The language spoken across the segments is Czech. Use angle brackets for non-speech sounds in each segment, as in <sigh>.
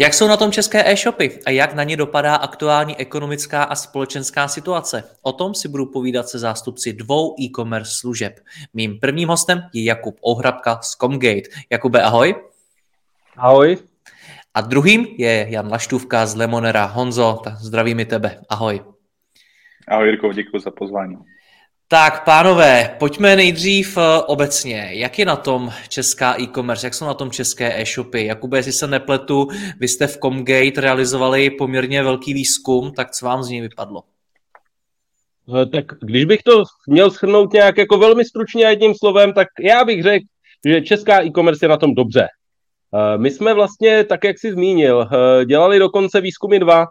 Jak jsou na tom české e-shopy a jak na ně dopadá aktuální ekonomická a společenská situace? O tom si budu povídat se zástupci dvou e-commerce služeb. Mým prvním hostem je Jakub Ohrabka z Comgate. Jakube, ahoj. Ahoj. A druhým je Jan Laštůvka z Lemonera. Honzo, tak zdravím i tebe. Ahoj. Ahoj Jirko, děkuji za pozvání. Tak, pánové, pojďme nejdřív eh, obecně. Jak je na tom česká e-commerce, jak jsou na tom české e-shopy? Jakube, jestli se nepletu, vy jste v Comgate realizovali poměrně velký výzkum, tak co vám z něj vypadlo? Eh, tak když bych to měl shrnout nějak jako velmi stručně jedním slovem, tak já bych řekl, že česká e-commerce je na tom dobře. Eh, my jsme vlastně, tak jak jsi zmínil, dělali dokonce výzkumy dva.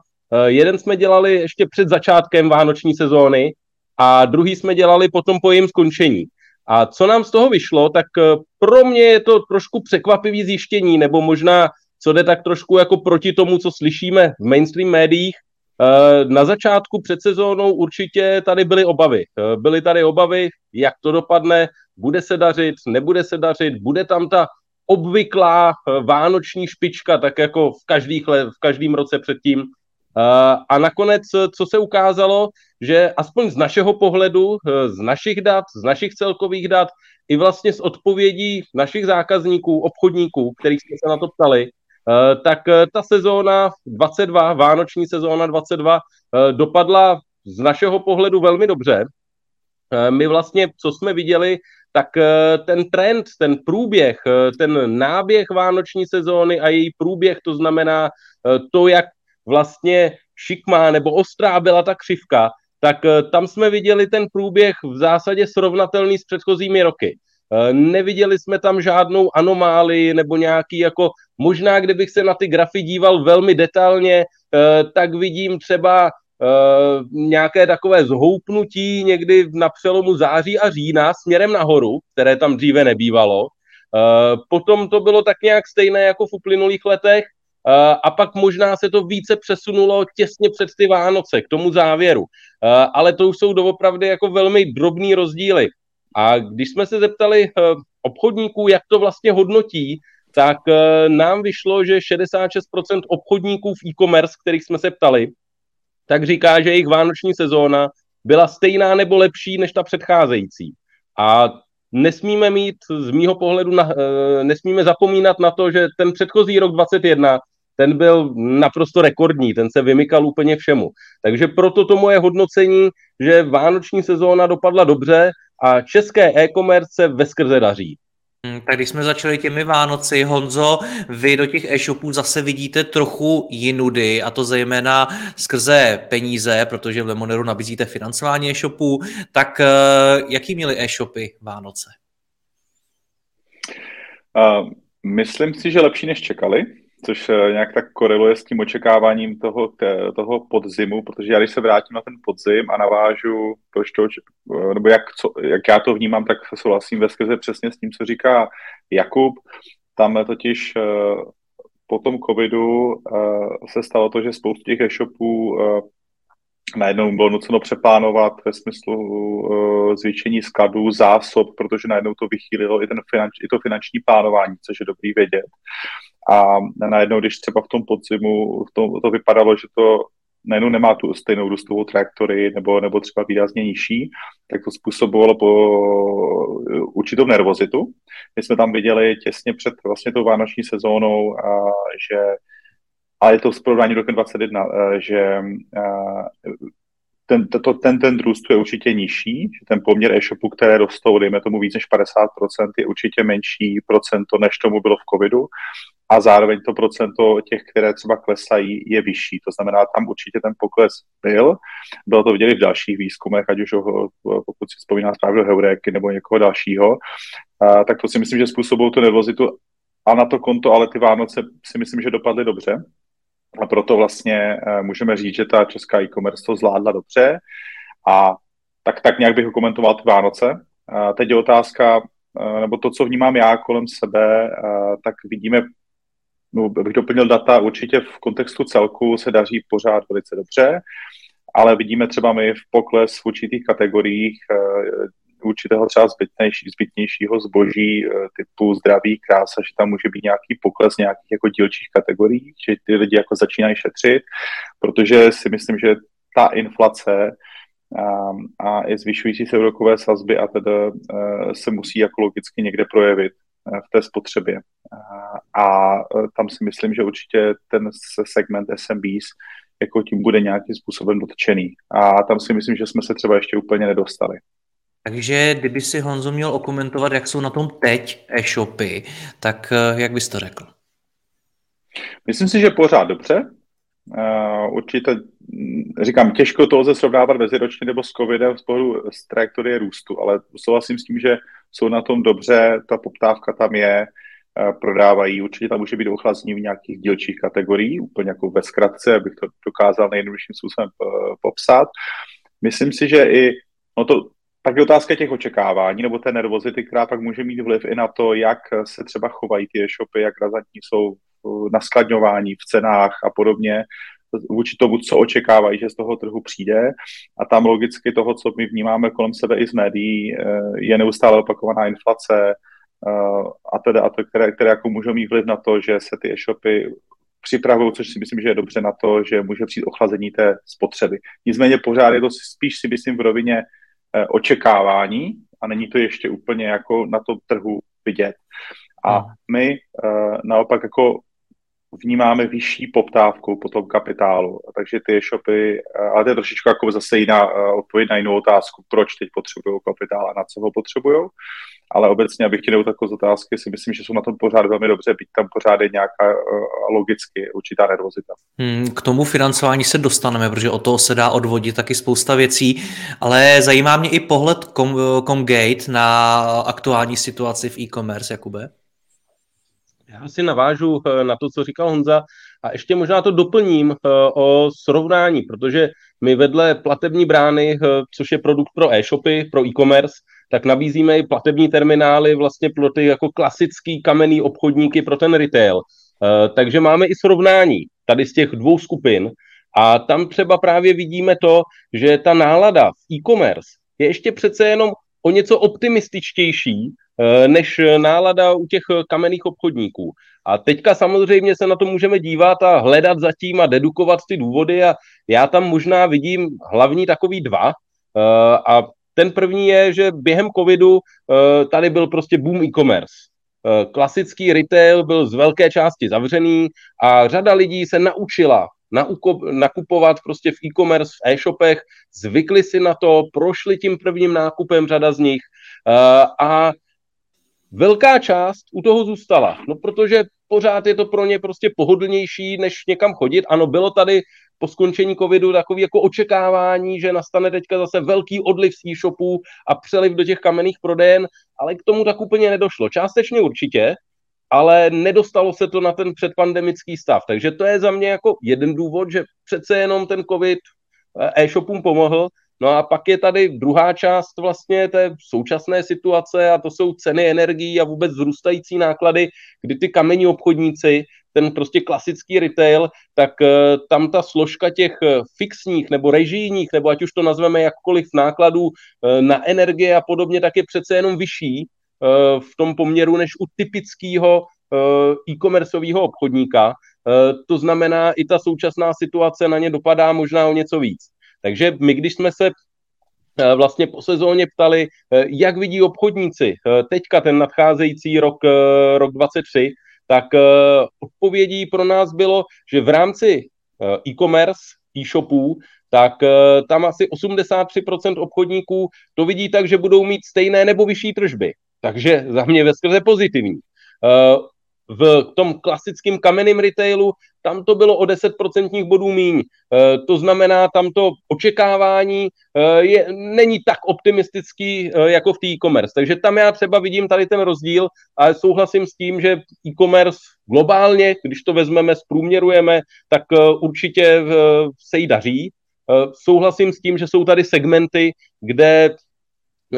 Jeden jsme dělali ještě před začátkem vánoční sezóny, a druhý jsme dělali potom po jejím skončení. A co nám z toho vyšlo, tak eh, pro mě je to trošku překvapivý zjištění, nebo možná co jde tak trošku jako proti tomu, co slyšíme v mainstream médiích. Eh, na začátku před sezónou určitě tady byly obavy. Eh, byly tady obavy, jak to dopadne, bude se dařit, nebude se dařit, bude tam ta obvyklá vánoční špička, tak jako v, každých v každém roce předtím. A nakonec, co se ukázalo, že aspoň z našeho pohledu, z našich dat, z našich celkových dat, i vlastně z odpovědí našich zákazníků, obchodníků, kterých jsme se na to ptali, tak ta sezóna 22, vánoční sezóna 22, dopadla z našeho pohledu velmi dobře. My vlastně, co jsme viděli, tak ten trend, ten průběh, ten náběh vánoční sezóny a její průběh, to znamená to, jak vlastně šikmá nebo ostrá byla ta křivka, tak eh, tam jsme viděli ten průběh v zásadě srovnatelný s předchozími roky. Eh, neviděli jsme tam žádnou anomálii nebo nějaký jako, možná kdybych se na ty grafy díval velmi detailně, eh, tak vidím třeba nějaké takové zhoupnutí někdy na přelomu září a října směrem nahoru, které tam dříve nebývalo. Potom to bylo tak nějak stejné jako v uplynulých letech, a pak možná se to více přesunulo těsně před ty Vánoce k tomu závěru. Ale to už jsou doopravdy jako velmi drobný rozdíly. A když jsme se zeptali eh, obchodníků, jak to vlastně hodnotí, tak eh, nám vyšlo, že 66% obchodníků v e-commerce, kterých jsme se ptali, tak říká, že jejich vánoční sezóna byla stejná nebo lepší než ta předcházející. A nesmíme mít z mýho pohledu, na, eh, nesmíme zapomínat na to, že ten předchozí rok 21 ten byl naprosto rekordní, ten se vymykal úplně všemu. Takže proto to moje hodnocení, že vánoční sezóna dopadla dobře a české e-commerce se veskrze daří. Hmm, tak když jsme začali těmi Vánoci, Honzo, vy do těch e-shopů zase vidíte trochu jinudy, a to zejména skrze peníze, protože v Lemoneru nabízíte financování e-shopů, tak eh, jaký měli e-shopy Vánoce? Uh, myslím si, že lepší než čekali což eh, nějak tak koreluje s tím očekáváním toho, toho podzimu, protože já když se vrátím na ten podzim a navážu, proč to, eh, nebo jak, co, jak já to vnímám, tak souhlasím ve skrze přesně s tím, co říká Jakub. Tam totiž eh, po tom covidu se stalo to, že spoustu těch e-shopů najednou bylo nuceno přeplánovat ve smyslu uh, zvýšení skladů, zásob, protože najednou to vychýlilo i, ten finanč, i to finanční plánování, což je dobrý vědět. A najednou, když třeba v tom podzimu v tom, to vypadalo, že to najednou nemá tu stejnou růstovou trajektorii nebo, nebo třeba výrazně nižší, tak to způsobovalo po určitou nervozitu. My jsme tam viděli těsně před vlastně tou vánoční sezónou, a, že a je to v porovnání rokem 2021, že ten, to, ten, ten růst je určitě nižší, že ten poměr e-shopů, které rostou, dejme tomu víc než 50%, je určitě menší procento, než tomu bylo v covidu. A zároveň to procento těch, které třeba klesají, je vyšší. To znamená, tam určitě ten pokles byl. Bylo to viděli v dalších výzkumech, ať už ho, pokud si vzpomíná správně Heuréky nebo někoho dalšího. A, tak to si myslím, že způsobou tu nervozitu a na to konto, ale ty Vánoce si myslím, že dopadly dobře. A proto vlastně uh, můžeme říct, že ta česká e-commerce to zvládla dobře. A tak, tak nějak bych komentoval ty Vánoce. A teď je otázka, uh, nebo to, co vnímám já kolem sebe, uh, tak vidíme no, bych doplnil data, určitě v kontextu celku se daří pořád velice dobře, ale vidíme třeba my v pokles v určitých kategoriích eh, určitého třeba zbytnější, zbytnějšího zboží eh, typu zdraví, krása, že tam může být nějaký pokles nějakých jako dílčích kategorií, že ty lidi jako začínají šetřit, protože si myslím, že ta inflace a, ehm, a i zvyšující se úrokové sazby a teda uh, se musí jako logicky někde projevit v té spotřebě. A tam si myslím, že určitě ten segment SMBs jako tím bude nějakým způsobem dotčený. A tam si myslím, že jsme se třeba ještě úplně nedostali. Takže kdyby si Honzo měl okomentovat, jak jsou na tom teď e-shopy, tak eh, jak bys to řekl? Myslím si, že pořád dobře. Uh, určitě, mm, říkám, těžko to lze srovnávat meziročně nebo s covidem z pohledu z trajektorie růstu, ale souhlasím s tím, že jsou na tom dobře, ta poptávka tam je, uh, prodávají, určitě tam může být ochlazení v nějakých dílčích kategorií, úplně jako ve zkratce, abych to dokázal nejjednodušším způsobem uh, popsat. Myslím si, že i, no to, pak je otázka těch očekávání nebo té nervozity, která pak může mít vliv i na to, jak se třeba chovají ty e-shopy, jak razantní jsou na skladňování, v cenách a podobně, vůči tomu, co očekávají, že z toho trhu přijde. A tam logicky toho, co my vnímáme kolem sebe i z médií, eh, je neustále opakovaná inflace eh, a teda, a to, které, které jako můžou mít vliv na to, že se ty e-shopy připravují, což si myslím, že je dobře na to, že může přijít ochlazení té spotřeby. Nicméně pořád je to spíš si myslím v rovině eh, očekávání a není to ještě úplně jako na tom trhu vidět. A my naopak jako vnímáme vyšší poptávku po tom kapitálu. Takže ty e-shopy, eh, ale to je trošičku jako zase jiná eh, odpověď na jinou otázku, proč teď potřebují kapitál a na co ho potřebují. Ale obecně, abych ti takové otázky, si myslím, že jsou na tom pořád velmi dobře, byť tam pořád je nějaká uh, logicky určitá nervozita. Hmm, k tomu financování se dostaneme, protože o toho se dá odvodit taky spousta věcí, ale zajímá mě i pohled Com, Comgate na aktuální situaci v e-commerce, Jakube. Já si navážu eh, na to, co říkal Honza a ještě možná to doplním eh, o srovnání, protože my vedle platební brány, eh, což je produkt pro e-shopy, pro e-commerce, tak nabízíme i platební terminály vlastně pro ty jako klasický kamenný obchodníky pro ten retail. Takže máme i srovnání tady z těch dvou skupin a tam třeba právě vidíme to, že ta nálada v e-commerce je ještě přece jenom o něco optimističtější než nálada u těch kamenných obchodníků. A teďka samozřejmě se na to můžeme dívat a hledat zatím a dedukovat ty důvody a já tam možná vidím hlavní takový dva eh, a ten první je, že během covidu eh, tady byl prostě boom e-commerce. Klasický retail byl z velké části zavřený a řada lidí se naučila nakupovat prostě v e-commerce, v e-shopech, zvykli si na to, prošli tím prvním nákupem řada z nich a velká část u toho zůstala. No protože pořád je to pro ně prostě pohodlnější, než někam chodit. Ano, bylo tady po skončení covidu takový jako očekávání, že nastane teďka zase velký odliv z e-shopů a přeliv do těch kamenných prodejen, ale k tomu tak úplně nedošlo. Částečně určitě, ale nedostalo se to na ten předpandemický stav. Takže to je za mě jako jeden důvod, že přece jenom ten covid eh, e-shopům pomohl, No a pak je tady druhá část vlastně té současné situace a to jsou ceny energií a vůbec vzrůstající náklady, kdy ty kamení obchodníci, ten prostě klasický retail, tak uh, tam ta složka těch uh, fixních nebo režijních, nebo ať už to nazveme jakkoliv nákladů uh, na energie a podobně, tak je přece jenom vyšší v tom poměru než u typického e-commerceového obchodníka. To znamená, i ta současná situace na ně dopadá možná o něco víc. Takže my, když jsme se eh, vlastně po sezóně ptali, eh, jak vidí obchodníci eh, teďka ten nadcházející rok, rok 23, tak odpovědí pro nás bylo, že v rámci e-commerce, e-shopů, tak tam asi 83% obchodníků to vidí tak, že budou mít stejné nebo vyšší tržby. Takže za mě ve skrze pozitivní. V tom klasickém kamenném retailu tam to bylo o 10% bodů míň. Eh, to znamená, tam to očekávání eh, je, není tak optimistický eh, jako v té e-commerce. Takže tam já třeba vidím tady ten rozdíl a souhlasím s tím, že e-commerce globálně, když to vezmeme, zprůměrujeme, tak určitě se jí daří. Souhlasím s tím, že jsou tady segmenty, kde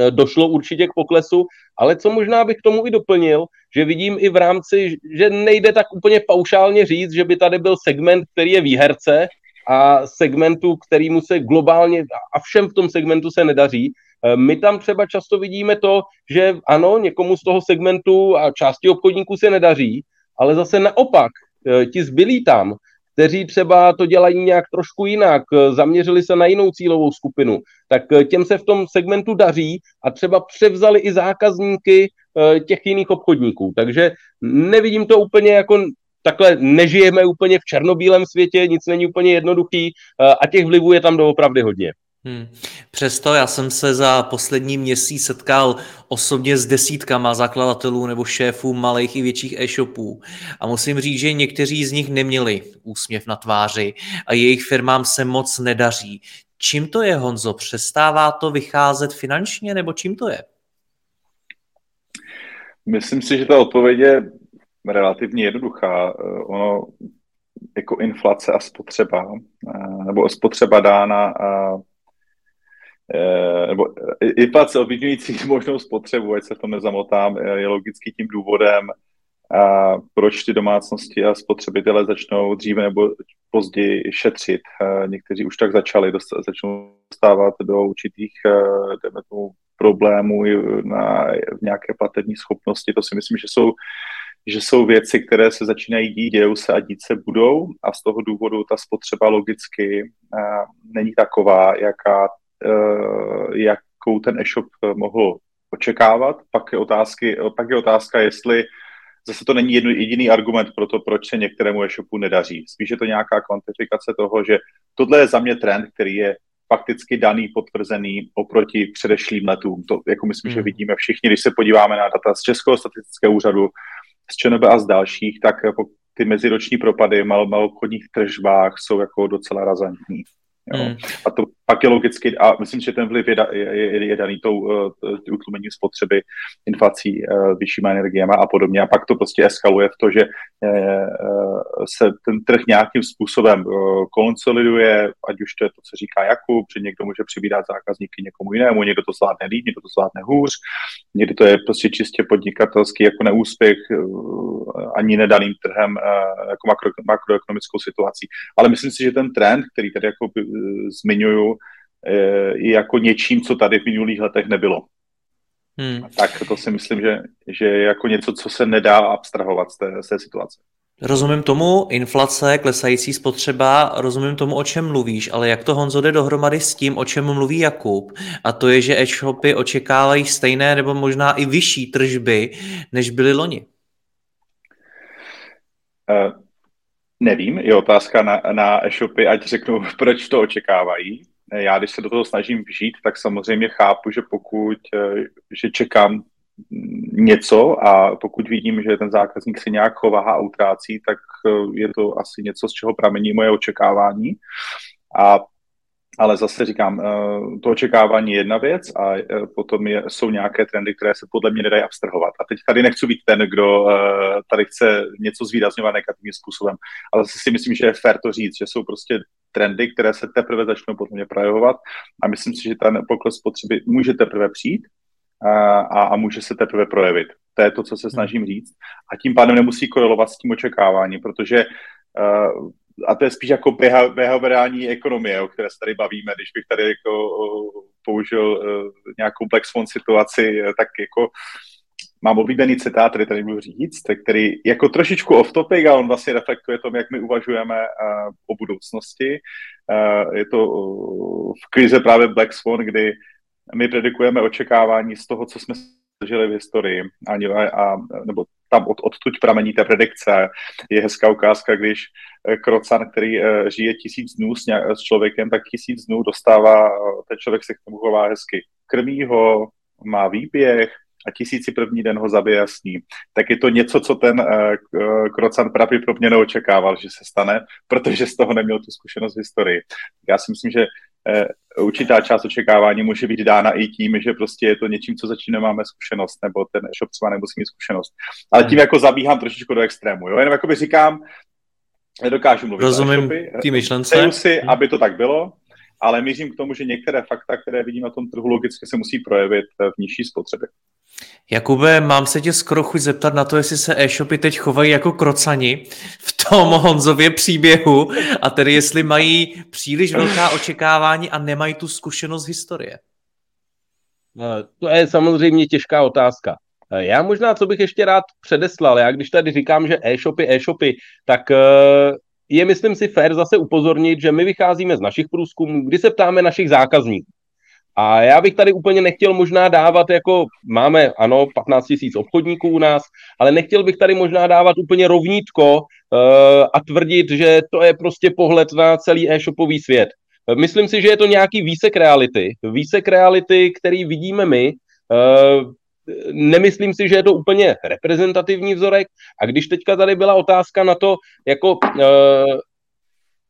došlo určitě k poklesu, ale co možná bych k tomu i doplnil, že vidím i v rámci, že nejde tak úplně paušálně říct, že by tady byl segment, který je výherce a segmentu, kterýmu se globálně a všem v tom segmentu se nedaří. Eh, my tam třeba často vidíme to, že ano, někomu z toho segmentu a části obchodníků se nedaří, ale zase naopak, eh, ti zbylí tam, kteří třeba to dělají nějak trošku jinak, eh, zaměřili se na jinou cílovou skupinu, tak těm se v tom segmentu daří a třeba převzali i zákazníky těch jiných obchodníků. Takže nevidím to úplně jako takhle nežijeme úplně v černobílém světě, nic není úplně jednoduchý eh, a těch vlivů je tam doopravdy hodně. Hmm. Přesto já jsem se za poslední měsíc setkal osobně s desítkama zakladatelů nebo šéfů malých i větších e-shopů a musím říct, že někteří z nich neměli úsměv na tváři a jejich firmám se moc nedaří. Čím to je, Honzo? Přestává to vycházet finančně nebo čím to je? Myslím si, že ta odpověď je relativně jednoduchá. Eh, ono jako inflace a spotřeba, eh, nebo spotřeba dána eh, nebo inflace ovlivňující <laughs> možnou spotřebu, ať se to nezamotám, je logicky tím důvodem, a proč ty domácnosti a spotřebitele začnou dříve nebo později šetřit. Někteří už tak začali, dost, začnou dostávat do určitých, jdeme tomu, problémů na, v nějaké platební schopnosti. To si myslím, že jsou, že jsou věci, které se začínají dít, dějou se a dít se budou a z toho důvodu ta spotřeba logicky uh, není taková, jaká, uh, jakou ten e-shop mohl očekávat. Pak je, otázky, pak je otázka, jestli zase to není jediný argument pro to, proč se některému e-shopu nedaří. Spíš je to nějaká kvantifikace toho, že tohle je za mě trend, který je fakticky daný, potvrzený oproti předešlým letům. To jako myslím, hmm. že vidíme všichni, když se podíváme na data z Českého statistického úřadu, z ČNB a z dalších, tak jako ty meziroční propady mal, malobchodních tržbách jsou jako docela razantní. Jo. Hmm. A to pak je logicky, a myslím, že ten vliv je, je, je, je daný tou uh, utlumením spotřeby, inflací, uh, vyššíma energiemi a podobně. A pak to prostě eskaluje v to, že uh, se ten trh nějakým způsobem uh, konsoliduje, ať už to je to, co říká Jakub, že někdo může přibírat zákazníky někomu jinému, někdo to zvládne líp, někdo to zvládne hůř, někdy to je prostě čistě podnikatelský jako neúspěch uh, ani nedaným trhem uh, jako makro, makroekonomickou situací. Ale myslím si, že ten trend, který tady jako uh, zmiňuju, jako něčím, co tady v minulých letech nebylo. Hmm. Tak to si myslím, že, že je jako něco, co se nedá abstrahovat z té, z té situace. Rozumím tomu, inflace, klesající spotřeba, rozumím tomu, o čem mluvíš, ale jak to Honzo jde dohromady s tím, o čem mluví Jakub? A to je, že e-shopy očekávají stejné nebo možná i vyšší tržby, než byly loni. Uh, nevím, je otázka na, na e-shopy, ať řeknu, <laughs> proč to očekávají já když se do toho snažím vžít, tak samozřejmě chápu, že pokud, eh, že čekám něco a pokud vidím, že ten zákazník se nějak chová a utrácí, tak eh, je to asi něco, z čeho pramení moje očekávání. A ale zase říkám, eh, to očekávání je jedna věc a potom je, jsou nějaké trendy, které se podle mě nedají abstrahovat. A teď tady nechci být ten, kdo tady chce něco zvýrazňovat negativním způsobem, ale zase si myslím, že je fér to říct, že jsou prostě trendy, které se teprve začnou podle mě projevovat a myslím si, že ten pokles spotřeby může teprve přijít a, a může se teprve projevit. To je to, co se snažím říct. A tím pádem nemusí korelovat s tím očekávání, protože a to je spíš jako behaviorální ekonomie, o které se tady bavíme. Když bych tady jako použil nějakou Black Swan situaci, tak jako mám oblíbený citát, který tady budu říct, který jako trošičku off topic a on vlastně reflektuje tom, jak my uvažujeme uh, o budoucnosti. Uh, je to v krize právě Black Swan, kdy my predikujeme očekávání z toho, co jsme zažili v historii, a, a, nebo tam od, odtud pramení té predikce. Je hezká ukázka, když Krocan, který uh, žije tisíc dnů s, nějak, s člověkem, tak tisíc dnů dostává, ten člověk se k tomu chová hezky. Krmí ho, má výběh, a tisíci první den ho zabije jasný, tak je to něco, co ten uh, Krocan pravděpodobně neočekával, že se stane, protože z toho neměl tu zkušenost v historii. Já si myslím, že určitá část očekávání může být dána i tím, že prostě je to něčím, co začíná máme zkušenost, nebo ten e-shop třeba nemusí mít zkušenost. Ale tím jako zabíhám trošičku do extrému. Jo? Jenom jakoby říkám, nedokážu mluvit Rozumím ty myšlence. si, aby to tak bylo, ale mířím k tomu, že některé fakta, které vidím na tom trhu, logicky se musí projevit v nižší spotřebě. Jakube, mám se tě skoro chuť zeptat na to, jestli se e-shopy teď chovají jako krocani v tom Honzově příběhu a tedy jestli mají příliš velká očekávání a nemají tu zkušenost historie. Eh, to je samozřejmě těžká otázka. Eh, já možná, co bych ještě rád předeslal, já když tady říkám, že e-shopy, e-shopy, tak eh, je, myslím si, fér zase upozornit, že my vycházíme z našich průzkumů, kdy se ptáme našich zákazníků. A já bych tady úplně nechtěl možná dávat jako, máme ano, 15 tisíc obchodníků u nás, ale nechtěl bych tady možná dávat úplně rovnítko uh, a tvrdit, že to je prostě pohled na celý e-shopový svět. Myslím si, že je to nějaký výsek reality. Výsek reality, který vidíme my. Uh, nemyslím si, že je to úplně reprezentativní vzorek. A když teďka tady byla otázka na to, jako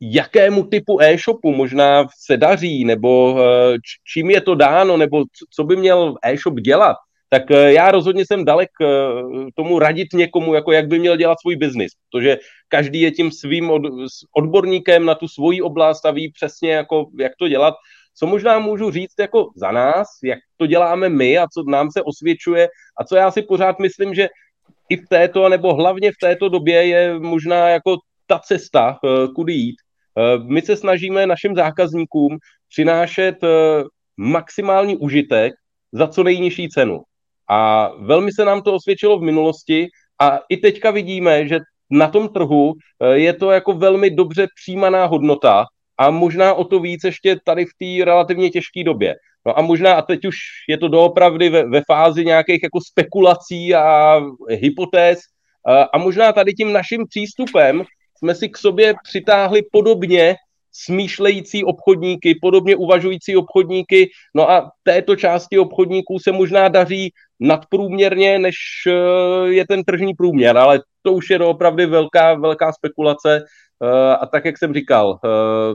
jakému typu e-shopu možná se daří, nebo eh, čím je to dáno, nebo co by měl e-shop dělat, tak eh, já rozhodně jsem dalek eh, tomu radit někomu, jako jak by měl dělat svůj biznis, protože každý je tím svým odborníkem na tu svoji oblast a ví přesně, jako, jak to dělat. Co možná můžu říct jako za nás, jak to děláme my a co nám se osvědčuje a co já si pořád myslím, že i v této, nebo hlavně v této době je možná jako ta cesta, kudy jít, my se snažíme našim zákazníkům přinášet eh, maximální užitek za co nejnižší cenu. A velmi se nám to osvědčilo v minulosti a i teďka vidíme, že na tom trhu eh, je to jako velmi dobře přijímaná hodnota a možná o to víc ještě tady v té relativně těžké době. No a možná, a teď už je to doopravdy ve, ve fázi nějakých jako spekulací a hypotéz, a možná tady tím naším přístupem jsme si k sobě přitáhli podobně smýšlející obchodníky, podobně uvažující obchodníky, no a této části obchodníků se možná daří nadprůměrně, než eh, je ten tržní průměr, ale to už je opravdu velká, velká spekulace eh, a tak, jak jsem říkal, eh,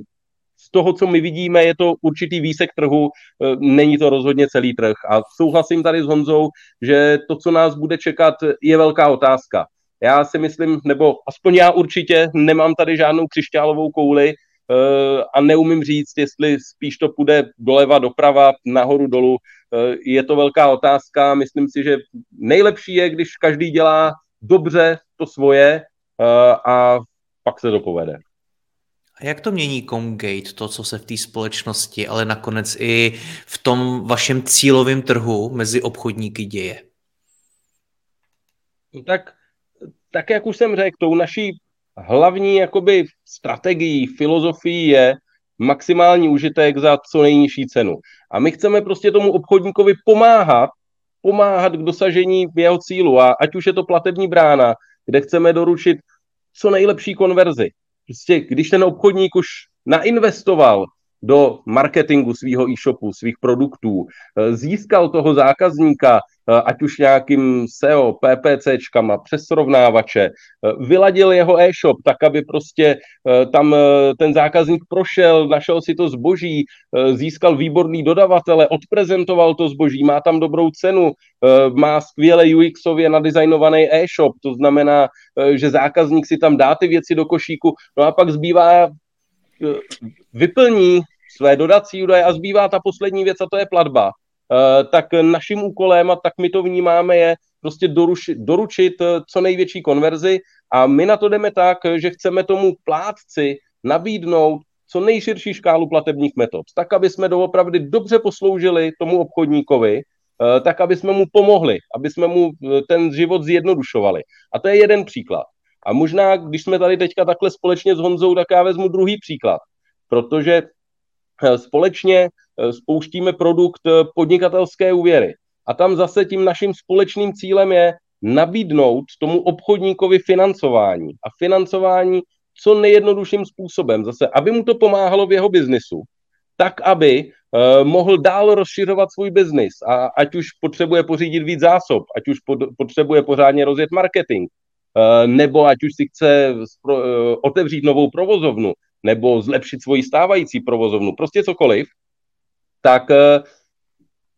z toho, co my vidíme, je to určitý výsek trhu, není to rozhodně celý trh. A souhlasím tady s Honzou, že to, co nás bude čekat, je velká otázka. Já si myslím, nebo aspoň já určitě nemám tady žádnou křišťálovou kouli uh, a neumím říct, jestli spíš to půjde doleva, doprava, nahoru, dolů. Uh, je to velká otázka. Myslím si, že nejlepší je, když každý dělá dobře to svoje uh, a pak se to povede. A jak to mění Comgate, to, co se v té společnosti, ale nakonec i v tom vašem cílovém trhu mezi obchodníky děje? No tak tak jak už jsem řekl, tou naší hlavní jakoby strategií, filozofií je maximální užitek za co nejnižší cenu. A my chceme prostě tomu obchodníkovi pomáhat, pomáhat k dosažení jeho cílu. A ať už je to platební brána, kde chceme doručit co nejlepší konverzi. Prostě když ten obchodník už nainvestoval do marketingu svého e-shopu, svých produktů, eh, získal toho zákazníka, eh, ať už nějakým SEO, PPCčkama, přes srovnávače, eh, vyladil jeho e-shop tak, aby prostě tam ten zákazník prošel, našel si to zboží, získal výborný dodavatele, odprezentoval to zboží, má tam dobrou cenu, má skvěle UX-ově nadizajnovaný e-shop, to znamená, že zákazník si tam dá ty věci do košíku, no a pak zbývá vyplní své dodací údaje a zbývá ta poslední věc a to je platba, eh, tak naším úkolem, a tak my to vnímáme, je prostě dorušit, doručit eh, co největší konverzi a my na to jdeme tak, že chceme tomu plátci nabídnout co nejširší škálu platebních metod, tak, aby jsme doopravdy dobře posloužili tomu obchodníkovi, eh, tak, aby jsme mu pomohli, aby jsme mu ten život zjednodušovali. A to je jeden příklad. A možná, když jsme tady teďka takhle společně s Honzou, tak já vezmu druhý příklad, protože společně eh, spouštíme produkt eh, podnikatelské úvěry. A tam zase tím naším společným cílem je nabídnout tomu obchodníkovi financování. A financování co nejjednodušším způsobem. Zase, aby mu to pomáhalo v jeho biznisu, tak aby mohl dál rozšiřovat svůj biznis, a ať už potřebuje pořídit víc zásob, ať už pod, potřebuje pořádně rozjet marketing, nebo ať už si chce otevřít novou provozovnu, nebo zlepšit svoji stávající provozovnu, prostě cokoliv, tak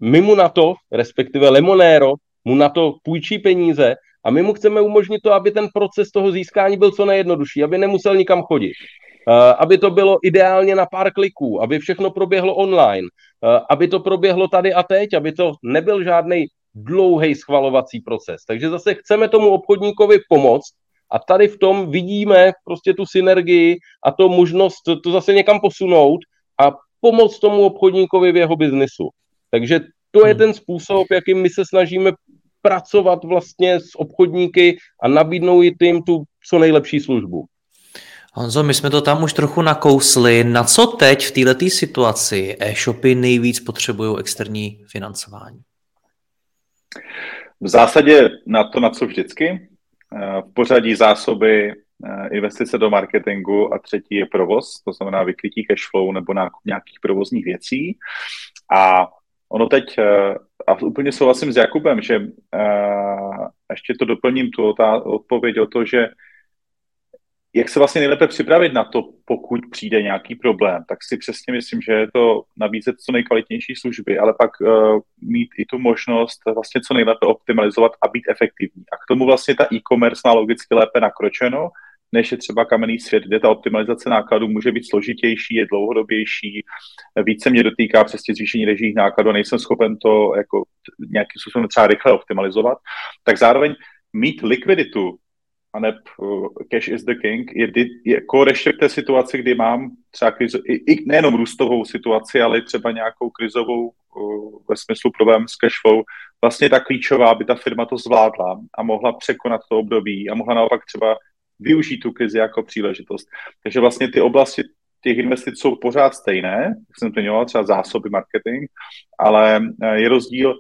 my mu na to, respektive Lemonero, mu na to půjčí peníze a my mu chceme umožnit to, aby ten proces toho získání byl co nejjednodušší, aby nemusel nikam chodit. Aby to bylo ideálně na pár kliků, aby všechno proběhlo online, aby to proběhlo tady a teď, aby to nebyl žádný dlouhý schvalovací proces. Takže zase chceme tomu obchodníkovi pomoct a tady v tom vidíme prostě tu synergii a to možnost to zase někam posunout a pomoct tomu obchodníkovi v jeho biznisu. Takže to je hmm. ten způsob, jakým my se snažíme pracovat vlastně s obchodníky a nabídnout jim tu co nejlepší službu. Honzo, my jsme to tam už trochu nakousli. Na co teď v této situaci e-shopy nejvíc potřebují externí financování? V zásadě na to, na co vždycky. Eh, v pořadí zásoby, eh, investice do marketingu a třetí je provoz, to znamená vykrytí cash flow nebo nákup nějakých provozních věcí. A ono teď, eh, a úplně souhlasím s Jakubem, že ještě to doplním tu odpověď o to, že jak se vlastně nejlépe připravit na to, pokud přijde nějaký problém, tak si přesně myslím, že je to nabízet co nejkvalitnější služby, ale pak uh, mít i tu možnost vlastně co nejlépe optimalizovat a být efektivní. A k tomu vlastně ta e-commerce má logicky lépe nakročeno, než je třeba kamenný svět, kde ta optimalizace nákladů může být složitější, je dlouhodobější, více mě dotýká přesně zvýšení režijních nákladů a nejsem schopen to jako nějakým způsobem třeba rychle optimalizovat, tak zároveň mít likviditu a ne uh, cash is the king, je, jako té situaci, kdy mám třeba krizo, i, i nejenom růstovou situaci, ale třeba nějakou krizovou uh, ve smyslu problém s cash flow, vlastně ta klíčová, aby ta firma to zvládla a mohla překonat to období a mohla naopak třeba využít tu krizi jako příležitost. Takže vlastně ty oblasti těch investic jsou pořád stejné, jak jsem zmiňoval, třeba zásoby, marketing, ale eh, je rozdíl,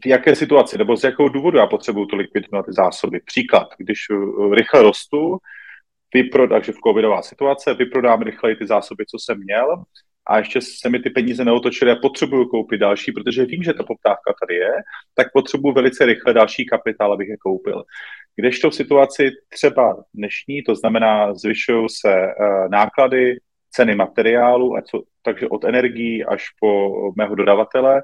v jaké situaci nebo z jakého důvodu já potřebuju tu likviditu na ty zásoby. Příklad, když uh, rychle rostu, vyprodám, takže v covidová situace, vyprodám rychleji ty zásoby, co jsem měl, a ještě se mi ty peníze neotočily a potřebuju koupit další, protože vím, že ta poptávka tady je, tak potřebuju velice rychle další kapitál, abych je koupil. Kdežto v situaci třeba dnešní, to znamená, zvyšují se uh, náklady, ceny materiálu, a co, takže od energií až po mého dodavatele,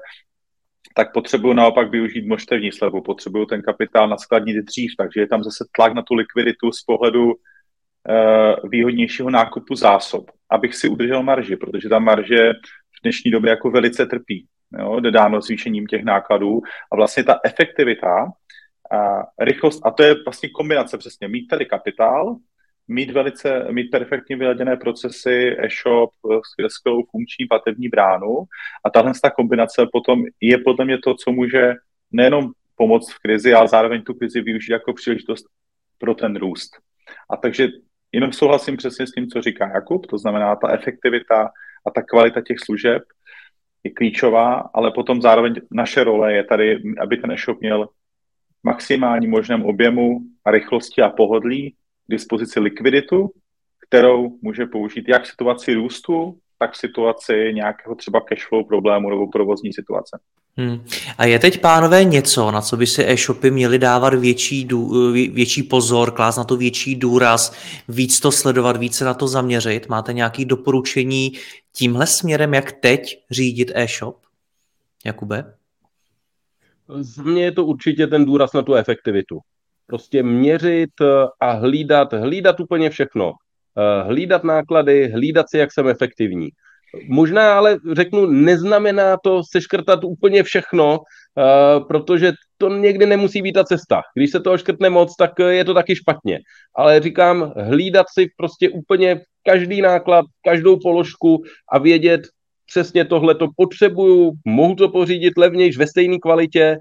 tak potřebuju naopak využít množstevní slevu, potřebuju ten kapitál naskladnit dřív, takže je tam zase tlak na tu likviditu z pohledu uh, výhodnějšího nákupu zásob, abych si udržel marži, protože ta marže v dnešní době jako velice trpí, jo, dáno zvýšením těch nákladů a vlastně ta efektivita a rychlost, a to je vlastně kombinace přesně, mít tady kapitál, mít velice, mít perfektně vyladěné procesy, e-shop, skvělou funkční platební bránu a tahle ta kombinace potom je podle mě to, co může nejenom pomoct v krizi, ale zároveň tu krizi využít jako příležitost pro ten růst. A takže jenom souhlasím přesně s tím, co říká Jakub, to znamená ta efektivita a ta kvalita těch služeb je klíčová, ale potom zároveň naše role je tady, aby ten e-shop měl maximální možném objemu a rychlosti a pohodlí, dispozici likviditu, kterou může použít jak v situaci růstu, tak v situaci nějakého třeba cashflow problému nebo provozní situace. Hmm. A je teď, pánové, něco, na co by si e-shopy měly dávat větší, dů, větší pozor, klást na to větší důraz, víc to sledovat, více na to zaměřit? Máte nějaké doporučení tímhle směrem, jak teď řídit e-shop? Jakube? Z mě je to určitě ten důraz na tu efektivitu prostě měřit eh, a hlídat, hlídat úplně všechno. Eh, hlídat náklady, hlídat si, jak jsem efektivní. Možná ale řeknu, neznamená to seškrtat úplně všechno, eh, protože to někdy nemusí být ta cesta. Když se toho škrtne moc, tak je to taky špatně. Ale říkám, hlídat si prostě úplně každý náklad, každou položku a vědět, přesně tohle to potřebuju, mohu to pořídit levnějš ve stejné kvalitě,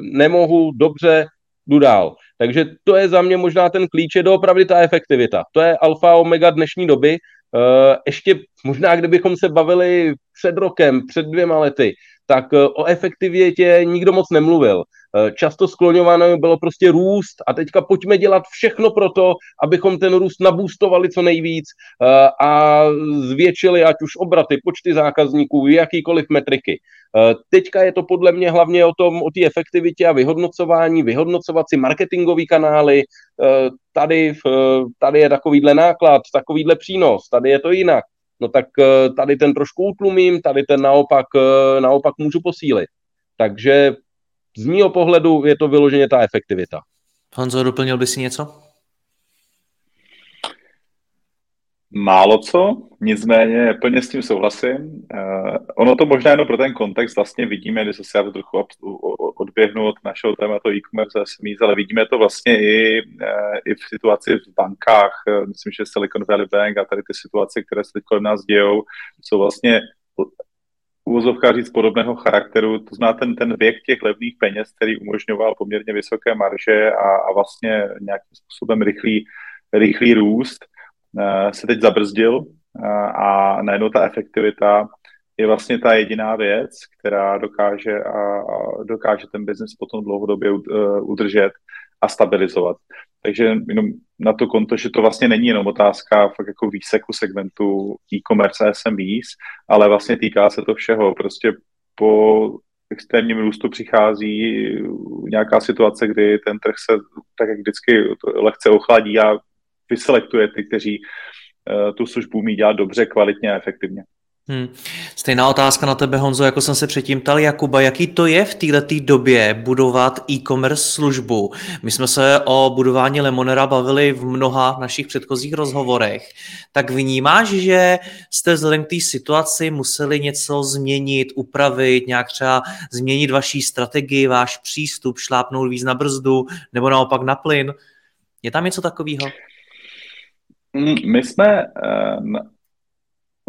nemohu, dobře, jdu dál. Takže to je za mě možná ten klíč, je doopravdy ta efektivita. To je alfa omega dnešní doby. Eh, ještě možná, kdybychom se bavili před rokem, před dvěma lety, tak eh, o efektivitě nikdo moc nemluvil. Eh, často skloňované bylo prostě růst a teďka pojďme dělat všechno pro to, abychom ten růst nabůstovali co nejvíc eh, a zvětšili ať už obraty, počty zákazníků, jakýkoliv metriky. Eh, teďka je to podle mě hlavně o tom, o té efektivitě a vyhodnocování, vyhodnocovat si marketingový kanály, tady, tady je takovýhle náklad, takovýhle přínos, tady je to jinak. No tak tady ten trošku utlumím, tady ten naopak, naopak můžu posílit. Takže z mýho pohledu je to vyloženě ta efektivita. Honzo, doplnil by si něco? Málo co, nicméně plně s tím souhlasím. Uh, ono to možná jenom pro ten kontext vlastně vidíme, když se já to trochu odběhnu od našeho tématu e-commerce SMEs, ale vidíme to vlastně i, uh, i v situaci v bankách. Uh, myslím, že Silicon Valley Bank a tady ty situace, které se teď kolem nás dějou, jsou vlastně úvozovka říct podobného charakteru, to zná ten, ten věk těch levných peněz, který umožňoval poměrně vysoké marže a, a vlastně nějakým způsobem rychlý, rychlý růst, uh, se teď zabrzdil uh, a najednou ta efektivita je vlastně ta jediná věc, která dokáže, a, a dokáže ten biznis potom dlouhodobě uh, udržet a stabilizovat. Takže jenom na to konto, že to vlastně není jenom otázka fakt jako výseku segmentu e-commerce a SMBs, ale vlastně týká se to všeho. Prostě po extrémním růstu přichází nějaká situace, kdy ten trh se tak jak vždycky lehce ochladí a vyselektuje ty, kteří uh, tu službu umí dělat dobře, kvalitně a efektivně. Hmm. Stejná otázka na tebe, Honzo, jako jsem se předtím ptal Jakuba, jaký to je v této době budovat e-commerce službu? My jsme se o budování Lemonera bavili v mnoha našich předchozích rozhovorech. Tak vnímáš, že jste vzhledem k té situaci museli něco změnit, upravit, nějak třeba změnit vaší strategii, váš přístup, šlápnout víc na brzdu nebo naopak na plyn? Je tam něco takového? Hmm, my jsme uh,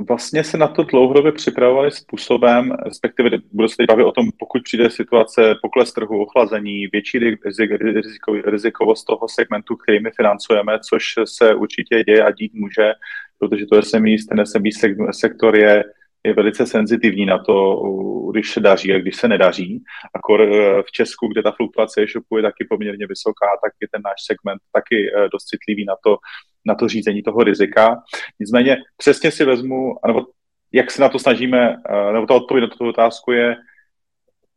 vlastně se na to dlouhodobě připravovali způsobem, respektive bude se bavit o tom, pokud přijde situace, pokles trhu, ochlazení, větší riziko, rizikovost toho segmentu, který my financujeme, což se určitě děje a dít může, protože to SME, ten SME sektor je je velice senzitivní na to, když se daří a když se nedaří. Akor eh, v Česku, kde ta fluktuace e-shopu je taky poměrně vysoká, tak je ten náš segment taky eh, dost citlivý na to, na to řízení toho rizika. Nicméně přesně si vezmu, nebo jak se na to snažíme, eh, nebo ta odpověď na tuto otázku je,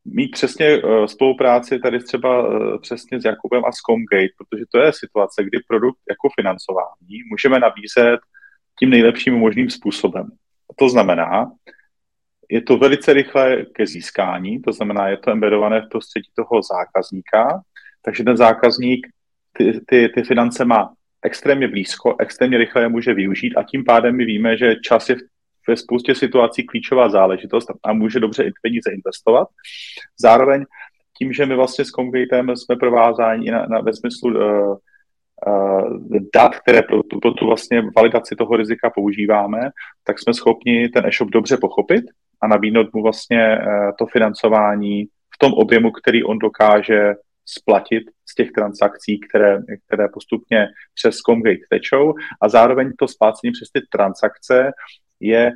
mít přesně spolupráci tady třeba přesně s Jakubem a s Comgate, protože to je situace, kdy produkt jako financování můžeme nabízet tím nejlepším možným způsobem. To znamená, je to velice rychlé ke získání, to znamená, je to embedované v prostředí toho zákazníka, takže ten zákazník ty, ty, ty finance má extrémně blízko, extrémně rychle je může využít a tím pádem my víme, že čas je ve spoustě situací klíčová záležitost a může dobře peníze investovat. Zároveň tím, že my vlastně s Comgatem jsme provázáni na, na, ve smyslu uh, dat, které pro tu, pro tu vlastně validaci toho rizika používáme, tak jsme schopni ten e-shop dobře pochopit a nabídnout mu vlastně eh, to financování v tom objemu, který on dokáže splatit těch transakcí, které, které postupně přes Comgate tečou a zároveň to splácení přes ty transakce je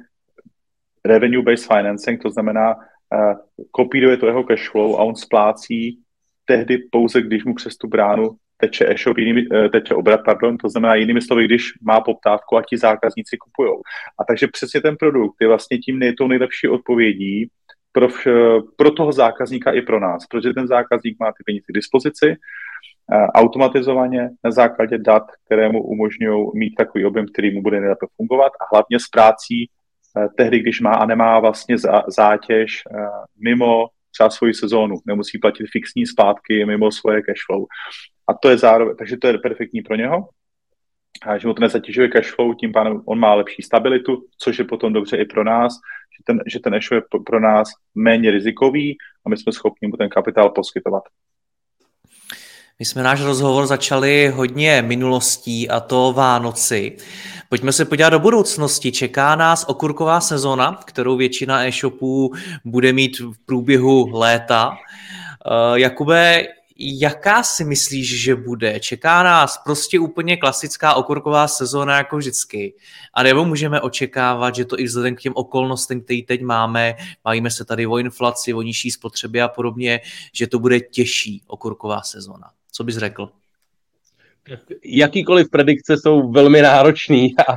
revenue-based financing, to znamená, uh, kopíruje to jeho cash flow a on splácí tehdy pouze, když mu přes tu bránu teče e-shop, jinými, eh, teče obrat, pardon, to znamená jinými slovy, když má poptávku a ti zákazníci kupují. A takže přesně ten produkt je vlastně tím nej, tou nejlepší odpovědí pro, pro toho zákazníka i pro nás, protože ten zákazník má ty peníze k dispozici, automatizovaně na základě dat, které mu umožňují mít takový objem, který mu bude nejlépe fungovat a hlavně s prácí eh, tehdy, když má a nemá vlastně zátěž mimo třeba svoji sezónu, nemusí platit fixní zpátky mimo svoje cash flow. A to je zároveň, takže to je perfektní pro něho, a že mu to nezatěžuje cash flow, tím pádem on má lepší stabilitu, což je potom dobře i pro nás, že ten, že ten e je pro nás méně rizikový a my jsme schopni mu ten kapitál poskytovat. My jsme náš rozhovor začali hodně minulostí a to Vánoci. Pojďme se podívat do budoucnosti. Čeká nás okurková sezona, kterou většina e-shopů bude mít v průběhu léta. Uh, Jakube, jaká si myslíš, že bude? Čeká nás prostě úplně klasická okurková sezóna jako vždycky? A nebo můžeme očekávat, že to i vzhledem k těm okolnostem, které teď máme, bavíme se tady o inflaci, o nižší spotřebě a podobně, že to bude těžší okurková sezóna? Co bys řekl? Jakýkoliv predikce jsou velmi náročný a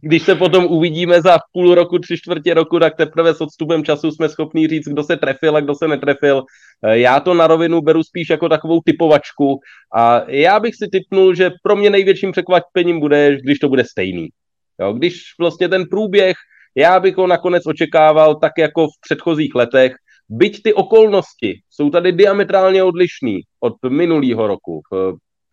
když se potom uvidíme za půl roku, tři čtvrtě roku, tak teprve s odstupem času jsme schopni říct, kdo se trefil a kdo se netrefil. Eh, já to na rovinu beru spíš jako takovou typovačku a já bych si typnul, že pro mě největším překvapením bude, když to bude stejný. Jo, když vlastně ten průběh, já bych ho nakonec očekával tak jako v předchozích letech, byť ty okolnosti jsou tady diametrálně odlišný od minulého roku,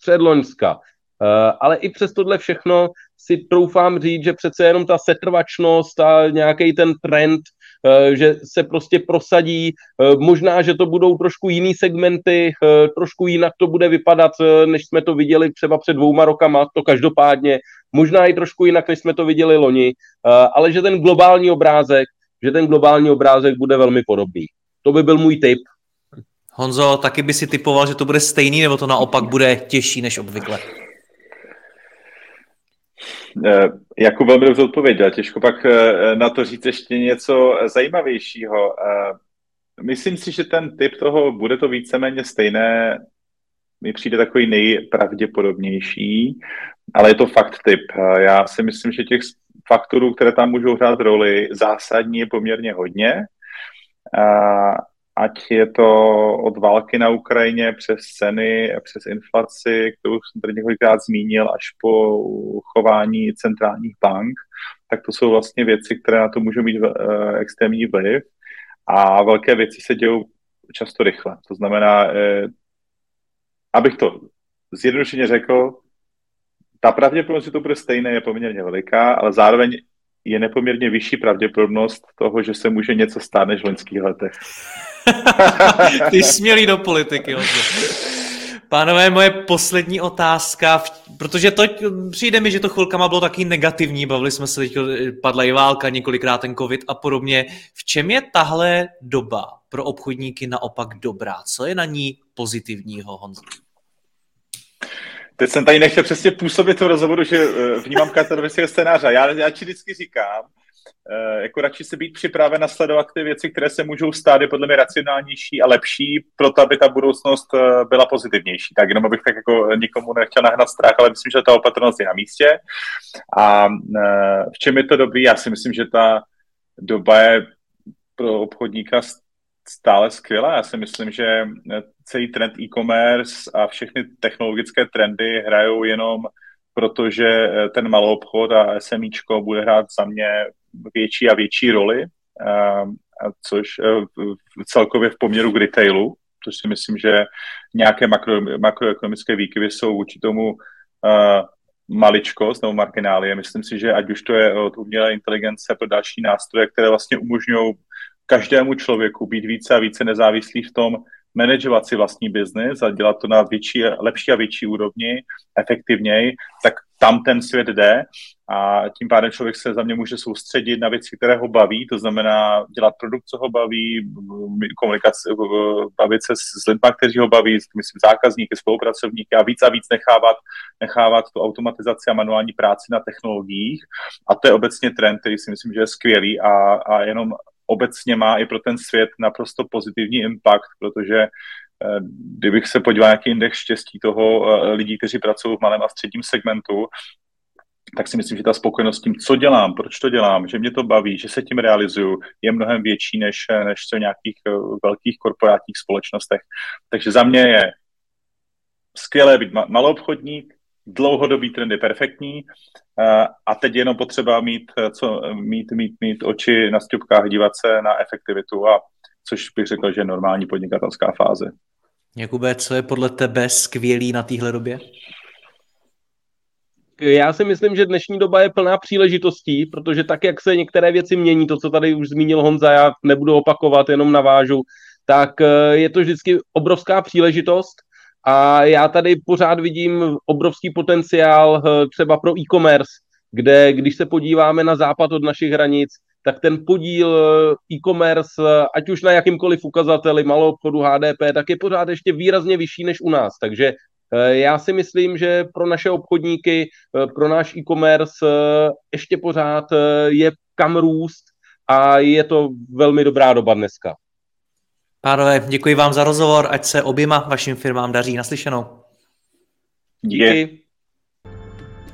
předloňska, eh, ale i přes tohle všechno si troufám říct, že přece jenom ta setrvačnost a nějaký ten trend, eh, že se prostě prosadí. Eh, možná, že to budou trošku jiný segmenty, eh, trošku jinak to bude vypadat, než jsme to viděli třeba před dvouma rokama, to každopádně. Možná i trošku jinak, než jsme to viděli loni, ale že ten globální obrázek, že ten globální obrázek bude velmi podobný. To by byl můj tip. Honzo, taky by si typoval, že to bude stejný, nebo to naopak bude těžší než obvykle? Eh, jako velmi dobře odpověděl, těžko pak eh, na to říct ještě něco zajímavějšího. Eh, myslím si, že ten typ toho, bude to víceméně stejné, mi přijde takový nejpravděpodobnější, ale je to fakt typ. Já si myslím, že těch faktorů, které tam můžou hrát roli, zásadní je poměrně hodně ať je to od války na Ukrajině přes ceny, přes inflaci, kterou jsem tady několikrát zmínil, až po chování centrálních bank, tak to jsou vlastně věci, které na to můžou mít uh, extrémní vliv. A velké věci se dějou často rychle. To znamená, uh, abych to zjednodušeně řekl, ta pravděpodobnost, že to bude stejné, je poměrně veliká, ale zároveň je nepoměrně vyšší pravděpodobnost toho, že se může něco stát než v loňských letech. <laughs> Ty smělý do politiky. Pánové, moje poslední otázka, protože to přijde mi, že to chvilkama bylo taky negativní, bavili jsme se teď, padla i válka, několikrát ten covid a podobně. V čem je tahle doba pro obchodníky naopak dobrá? Co je na ní pozitivního, Honzo? Teď jsem tady nechtěl přesně působit to rozhovoru, že eh, vnímám katastrofického scénáře. Já, já ti vždycky říkám, Eh, jako radši se být připraven a sledovat ty věci, které se můžou stát, je podle mě racionálnější a lepší, proto aby ta budoucnost eh, byla pozitivnější. Tak jenom abych tak jako nikomu nechtěl nahnat strach, ale myslím, že ta opatrnost je na místě. A v čem je to dobrý? Já si myslím, že ta doba je pro obchodníka stále skvělá. Já si myslím, že celý trend e-commerce a všechny technologické trendy hrajou jenom protože ten malou obchod a SMIčko bude hrát za mě větší a větší roli, což e, celkově v poměru k retailu, což si myslím, že nějaké makro, makroekonomické výkyvy jsou vůči tomu maličkost nebo marginálie. Myslím si, že ať už to je od umělé inteligence pro další nástroje, které vlastně umožňují každému člověku být více a více nezávislý v tom, manažovat si vlastní biznis a dělat to na větší, lepší a větší úrovni, efektivněji, tak tam ten svět jde. A tím pádem člověk se za mě může soustředit na věci, které ho baví, to znamená dělat produkt, co ho baví, komunikace, bavit se s lidmi, kteří ho baví, myslím zákazníky, spolupracovníky a víc a víc nechávat, nechávat tu automatizaci a manuální práci na technologiích. A to je obecně trend, který si myslím, že je skvělý a, a jenom obecně má i pro ten svět naprosto pozitivní impact, protože eh, kdybych se podíval na nějaký index štěstí toho eh, lidí, kteří pracují v malém a středním segmentu, tak si myslím, že ta spokojenost s tím, co dělám, proč to dělám, že mě to baví, že se tím realizuju, je mnohem větší než, než v nějakých eh, velkých korporátních společnostech. Takže za mě je skvělé být maloobchodník, dlouhodobý trend je perfektní eh, a teď je jenom potřeba mít, eh, co, mít, mít, mít oči na stupkách, dívat se na efektivitu, a což bych řekl, že je normální podnikatelská fáze. Jakube, co je podle tebe skvělý na téhle době? Já si myslím, že dnešní doba je plná příležitostí, protože tak, jak se některé věci mění, to, co tady už zmínil Honza, já nebudu opakovat, jenom navážu, tak eh, je to vždycky obrovská příležitost a já tady pořád vidím obrovský potenciál eh, třeba pro e-commerce, kde když se podíváme na západ od našich hranic, tak ten podíl e-commerce, ať už na jakýmkoliv ukazateli malou obchodu HDP, tak je pořád ještě výrazně vyšší než u nás. Takže já si myslím, že pro naše obchodníky, pro náš e-commerce ještě pořád je kam růst a je to velmi dobrá doba dneska. Pánové, děkuji vám za rozhovor, ať se oběma vašim firmám daří naslyšenou. Díky.